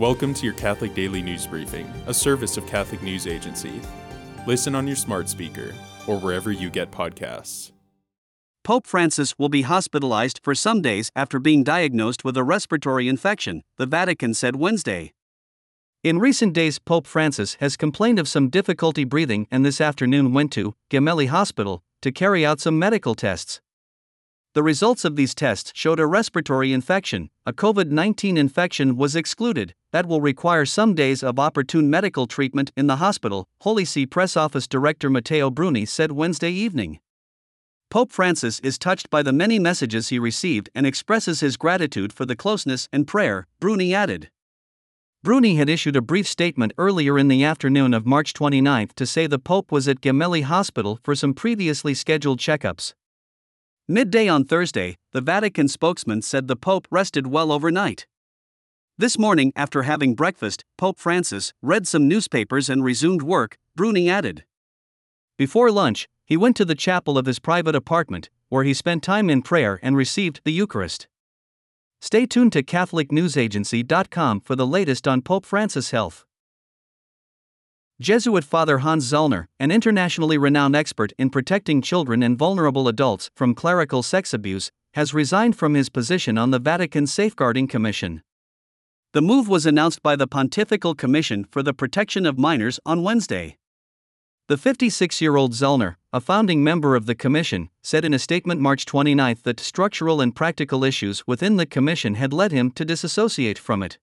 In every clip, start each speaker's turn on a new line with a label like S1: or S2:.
S1: Welcome to your Catholic Daily News Briefing, a service of Catholic News Agency. Listen on your smart speaker or wherever you get podcasts.
S2: Pope Francis will be hospitalized for some days after being diagnosed with a respiratory infection, the Vatican said Wednesday. In recent days, Pope Francis has complained of some difficulty breathing and this afternoon went to Gemelli Hospital to carry out some medical tests. The results of these tests showed a respiratory infection. A COVID 19 infection was excluded, that will require some days of opportune medical treatment in the hospital, Holy See Press Office Director Matteo Bruni said Wednesday evening. Pope Francis is touched by the many messages he received and expresses his gratitude for the closeness and prayer, Bruni added. Bruni had issued a brief statement earlier in the afternoon of March 29 to say the Pope was at Gemelli Hospital for some previously scheduled checkups. Midday on Thursday, the Vatican spokesman said the Pope rested well overnight. This morning, after having breakfast, Pope Francis read some newspapers and resumed work, Bruni added. Before lunch, he went to the chapel of his private apartment, where he spent time in prayer and received the Eucharist. Stay tuned to CatholicNewsAgency.com for the latest on Pope Francis' health. Jesuit Father Hans Zollner, an internationally renowned expert in protecting children and vulnerable adults from clerical sex abuse, has resigned from his position on the Vatican Safeguarding Commission. The move was announced by the Pontifical Commission for the Protection of Minors on Wednesday. The 56 year old Zollner, a founding member of the Commission, said in a statement March 29 that structural and practical issues within the Commission had led him to disassociate from it.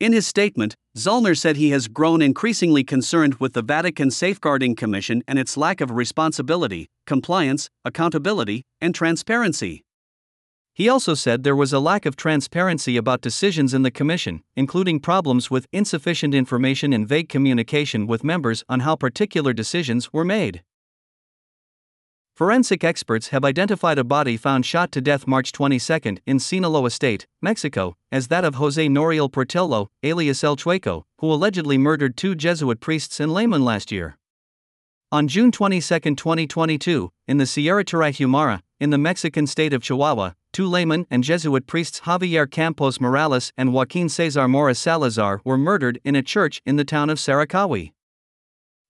S2: In his statement, Zollner said he has grown increasingly concerned with the Vatican Safeguarding Commission and its lack of responsibility, compliance, accountability, and transparency. He also said there was a lack of transparency about decisions in the Commission, including problems with insufficient information and vague communication with members on how particular decisions were made. Forensic experts have identified a body found shot to death March 22 in Sinaloa State, Mexico, as that of Jose Noriel Portillo, alias El Chueco, who allegedly murdered two Jesuit priests and laymen last year. On June 22, 2022, in the Sierra Tarahumara, in the Mexican state of Chihuahua, two laymen and Jesuit priests Javier Campos Morales and Joaquin Cesar Mora Salazar were murdered in a church in the town of Cerocahui.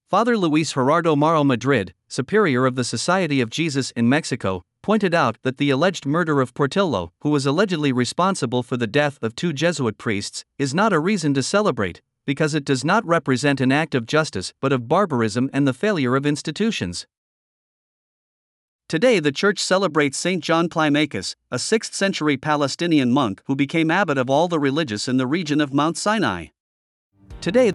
S2: Father Luis Gerardo Moro Madrid, superior of the Society of Jesus in Mexico, pointed out that the alleged murder of Portillo, who was allegedly responsible for the death of two Jesuit priests, is not a reason to celebrate, because it does not represent an act of justice but of barbarism and the failure of institutions. Today, the church celebrates St. John Climacus, a 6th century Palestinian monk who became abbot of all the religious in the region of Mount Sinai. Today,